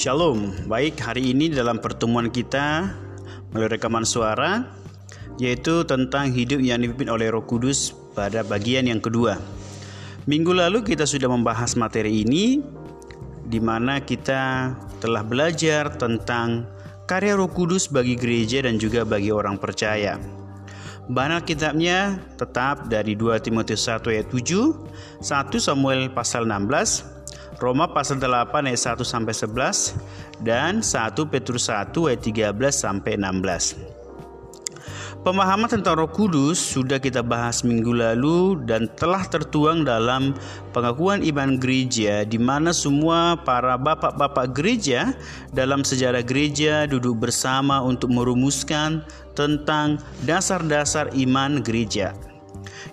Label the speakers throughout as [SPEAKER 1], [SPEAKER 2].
[SPEAKER 1] Shalom, baik hari ini dalam pertemuan kita melalui rekaman suara yaitu tentang hidup yang dipimpin oleh Roh Kudus pada bagian yang kedua. Minggu lalu kita sudah membahas materi ini di mana kita telah belajar tentang karya Roh Kudus bagi gereja dan juga bagi orang percaya. Bahan kitabnya tetap dari 2 Timotius 1 ayat 7, 1 Samuel pasal 16, Roma pasal 8 ayat 1 sampai 11 dan 1 Petrus 1 ayat 13 sampai 16. Pemahaman tentang Roh Kudus sudah kita bahas minggu lalu dan telah tertuang dalam pengakuan iman gereja di mana semua para bapak-bapak gereja dalam sejarah gereja duduk bersama untuk merumuskan tentang dasar-dasar iman gereja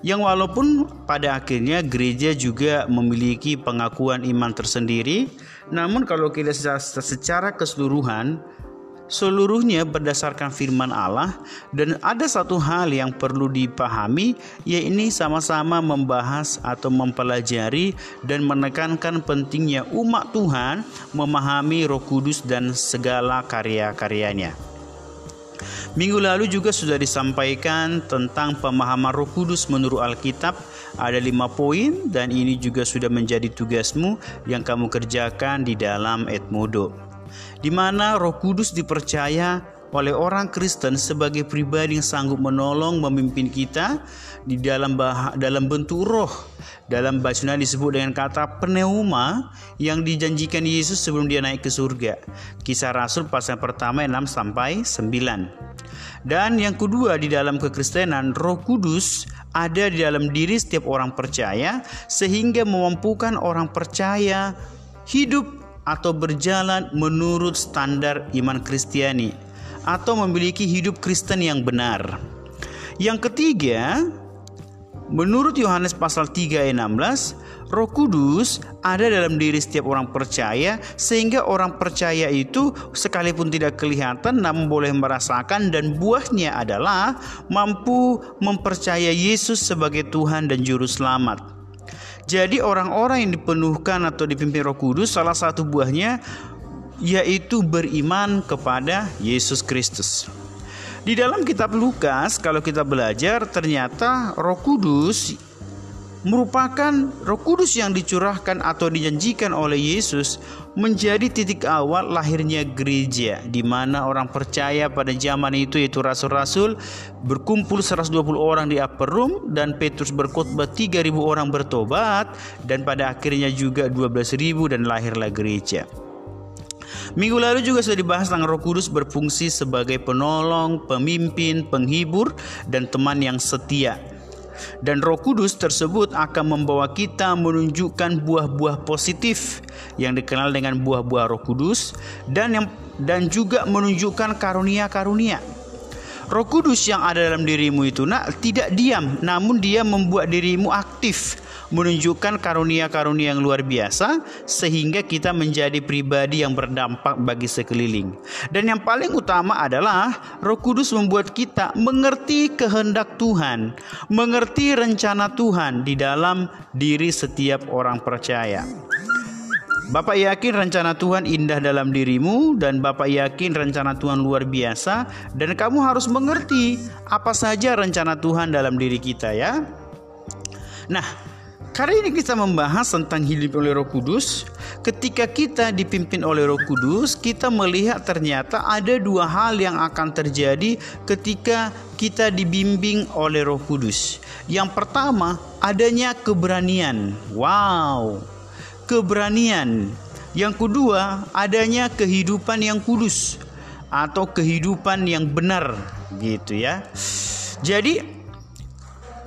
[SPEAKER 1] yang walaupun pada akhirnya gereja juga memiliki pengakuan iman tersendiri, namun kalau kita secara keseluruhan seluruhnya berdasarkan firman Allah dan ada satu hal yang perlu dipahami yaitu sama-sama membahas atau mempelajari dan menekankan pentingnya umat Tuhan memahami Roh Kudus dan segala karya-karyanya. Minggu lalu juga sudah disampaikan tentang pemahaman Roh Kudus menurut Alkitab. Ada lima poin dan ini juga sudah menjadi tugasmu yang kamu kerjakan di dalam Edmodo. Di mana Roh Kudus dipercaya oleh orang Kristen sebagai pribadi yang sanggup menolong memimpin kita di dalam bah dalam bentuk roh. Dalam bacaan disebut dengan kata pneuma yang dijanjikan Yesus sebelum dia naik ke surga. Kisah Rasul pasal pertama 6 sampai 9. Dan yang kedua di dalam kekristenan, Roh Kudus ada di dalam diri setiap orang percaya sehingga memampukan orang percaya hidup atau berjalan menurut standar iman Kristiani atau memiliki hidup Kristen yang benar. Yang ketiga, menurut Yohanes pasal 3 ayat 16, Roh Kudus ada dalam diri setiap orang percaya sehingga orang percaya itu sekalipun tidak kelihatan namun boleh merasakan dan buahnya adalah mampu mempercaya Yesus sebagai Tuhan dan juru selamat. Jadi orang-orang yang dipenuhkan atau dipimpin Roh Kudus salah satu buahnya yaitu beriman kepada Yesus Kristus. Di dalam kitab Lukas kalau kita belajar ternyata Roh Kudus merupakan Roh Kudus yang dicurahkan atau dijanjikan oleh Yesus menjadi titik awal lahirnya gereja di mana orang percaya pada zaman itu yaitu rasul-rasul berkumpul 120 orang di upper room dan Petrus berkhotbah 3000 orang bertobat dan pada akhirnya juga 12.000 dan lahirlah gereja. Minggu lalu juga sudah dibahas tentang Roh Kudus berfungsi sebagai penolong, pemimpin, penghibur, dan teman yang setia dan Roh Kudus tersebut akan membawa kita menunjukkan buah-buah positif yang dikenal dengan buah-buah Roh Kudus dan yang dan juga menunjukkan karunia-karunia. Roh Kudus yang ada dalam dirimu itu nak tidak diam namun dia membuat dirimu aktif menunjukkan karunia-karunia yang luar biasa sehingga kita menjadi pribadi yang berdampak bagi sekeliling. Dan yang paling utama adalah Roh Kudus membuat kita mengerti kehendak Tuhan, mengerti rencana Tuhan di dalam diri setiap orang percaya. Bapak yakin rencana Tuhan indah dalam dirimu dan Bapak yakin rencana Tuhan luar biasa dan kamu harus mengerti apa saja rencana Tuhan dalam diri kita ya. Nah, Kali ini kita membahas tentang hidup oleh Roh Kudus. Ketika kita dipimpin oleh Roh Kudus, kita melihat ternyata ada dua hal yang akan terjadi ketika kita dibimbing oleh Roh Kudus. Yang pertama, adanya keberanian. Wow, keberanian. Yang kedua, adanya kehidupan yang kudus atau kehidupan yang benar, gitu ya. Jadi,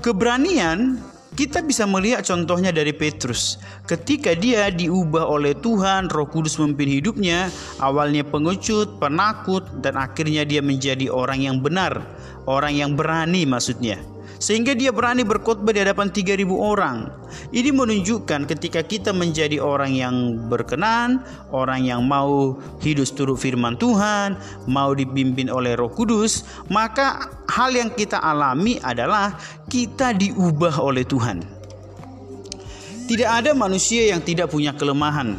[SPEAKER 1] keberanian kita bisa melihat contohnya dari Petrus. Ketika dia diubah oleh Tuhan, Roh Kudus memimpin hidupnya, awalnya pengecut, penakut, dan akhirnya dia menjadi orang yang benar, orang yang berani maksudnya sehingga dia berani berkhotbah di hadapan 3000 orang. Ini menunjukkan ketika kita menjadi orang yang berkenan, orang yang mau hidup turut firman Tuhan, mau dipimpin oleh Roh Kudus, maka hal yang kita alami adalah kita diubah oleh Tuhan. Tidak ada manusia yang tidak punya kelemahan.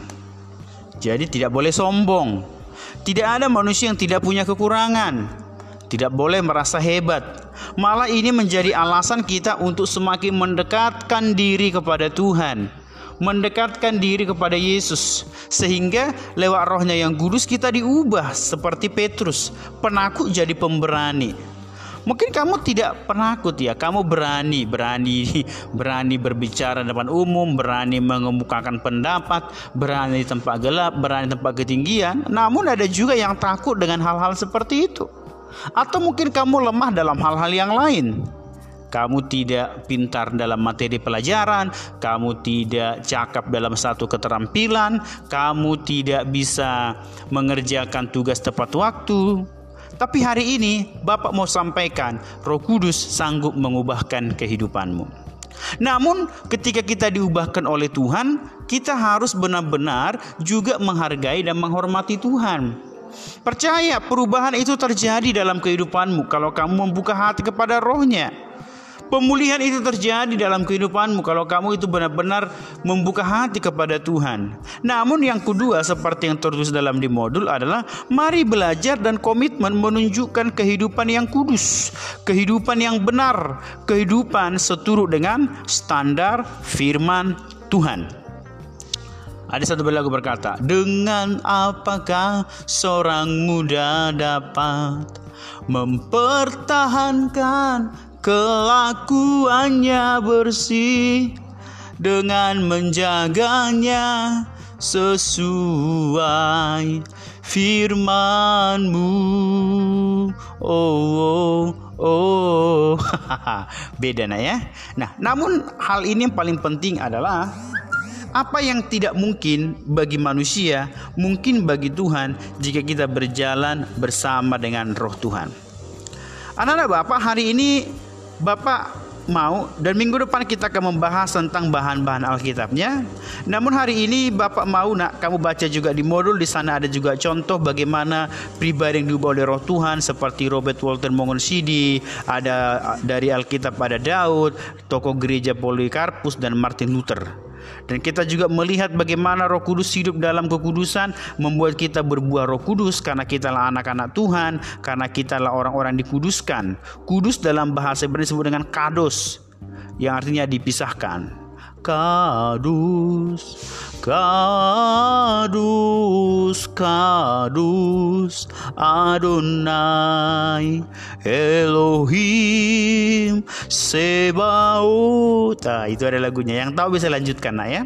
[SPEAKER 1] Jadi tidak boleh sombong. Tidak ada manusia yang tidak punya kekurangan. Tidak boleh merasa hebat. Malah ini menjadi alasan kita untuk semakin mendekatkan diri kepada Tuhan mendekatkan diri kepada Yesus sehingga lewat rohnya yang kudus kita diubah seperti Petrus penakut jadi pemberani Mungkin kamu tidak penakut ya, kamu berani, berani, berani berbicara depan umum, berani mengemukakan pendapat, berani tempat gelap, berani tempat ketinggian. Namun ada juga yang takut dengan hal-hal seperti itu. Atau mungkin kamu lemah dalam hal-hal yang lain kamu tidak pintar dalam materi pelajaran, kamu tidak cakap dalam satu keterampilan, kamu tidak bisa mengerjakan tugas tepat waktu. Tapi hari ini Bapak mau sampaikan, Roh Kudus sanggup mengubahkan kehidupanmu. Namun, ketika kita diubahkan oleh Tuhan, kita harus benar-benar juga menghargai dan menghormati Tuhan. Percaya perubahan itu terjadi dalam kehidupanmu kalau kamu membuka hati kepada rohnya. Pemulihan itu terjadi dalam kehidupanmu kalau kamu itu benar-benar membuka hati kepada Tuhan. Namun yang kedua seperti yang tertulis dalam di modul adalah mari belajar dan komitmen menunjukkan kehidupan yang kudus, kehidupan yang benar, kehidupan seturut dengan standar firman Tuhan. Ada satu lagu berkata, "Dengan apakah seorang muda dapat mempertahankan kelakuannya bersih dengan menjaganya sesuai firmanmu? Oh oh oh. Beda nah ya? Nah namun hal ini yang paling penting adalah apa yang tidak mungkin bagi manusia mungkin bagi Tuhan jika kita berjalan bersama dengan roh Tuhan anak-anak Bapak hari ini Bapak mau dan minggu depan kita akan membahas tentang bahan-bahan Alkitabnya. Namun hari ini Bapak mau nak kamu baca juga di modul di sana ada juga contoh bagaimana pribadi yang diubah oleh Roh Tuhan seperti Robert Walter Mongonsidi, ada dari Alkitab ada Daud, tokoh gereja Polikarpus dan Martin Luther. Dan kita juga melihat bagaimana Roh Kudus hidup dalam kekudusan membuat kita berbuah Roh Kudus karena kita adalah anak-anak Tuhan, karena kita adalah orang-orang dikuduskan. Kudus dalam bahasa Ibrani disebut dengan kados yang artinya dipisahkan. Kadus, kadus, kadus, Adonai, Elohim, Sebaut. Nah, itu ada lagunya. Yang tahu bisa lanjutkan, nak ya.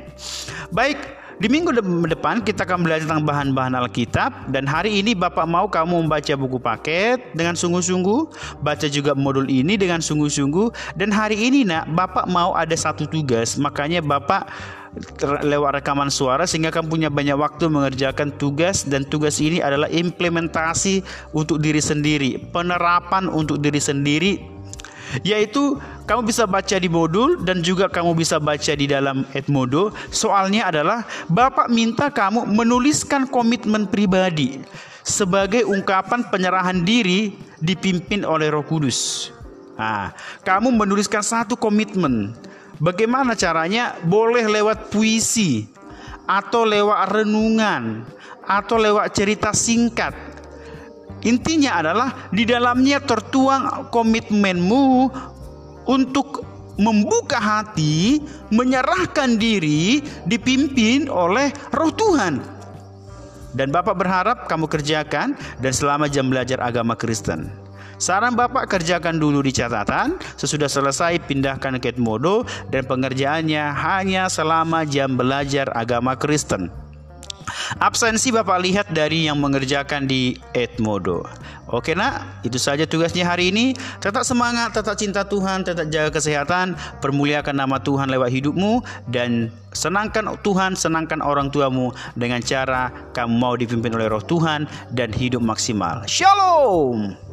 [SPEAKER 1] Baik, di minggu depan kita akan belajar tentang bahan-bahan Alkitab dan hari ini Bapak mau kamu membaca buku paket dengan sungguh-sungguh, baca juga modul ini dengan sungguh-sungguh dan hari ini nak Bapak mau ada satu tugas, makanya Bapak lewat rekaman suara sehingga kamu punya banyak waktu mengerjakan tugas dan tugas ini adalah implementasi untuk diri sendiri, penerapan untuk diri sendiri yaitu kamu bisa baca di modul dan juga kamu bisa baca di dalam Edmodo. Soalnya adalah Bapak minta kamu menuliskan komitmen pribadi sebagai ungkapan penyerahan diri dipimpin oleh Roh Kudus. Nah, kamu menuliskan satu komitmen. Bagaimana caranya? Boleh lewat puisi atau lewat renungan atau lewat cerita singkat Intinya adalah di dalamnya tertuang komitmenmu untuk membuka hati, menyerahkan diri, dipimpin oleh Roh Tuhan. Dan Bapak berharap kamu kerjakan dan selama jam belajar agama Kristen. Saran Bapak kerjakan dulu di catatan, sesudah selesai pindahkan ke Edmodo dan pengerjaannya hanya selama jam belajar agama Kristen. Absensi Bapak lihat dari yang mengerjakan di Edmodo. Oke nak, itu saja tugasnya hari ini. Tetap semangat, tetap cinta Tuhan, tetap jaga kesehatan, permuliakan nama Tuhan lewat hidupmu dan senangkan Tuhan, senangkan orang tuamu dengan cara kamu mau dipimpin oleh roh Tuhan dan hidup maksimal. Shalom.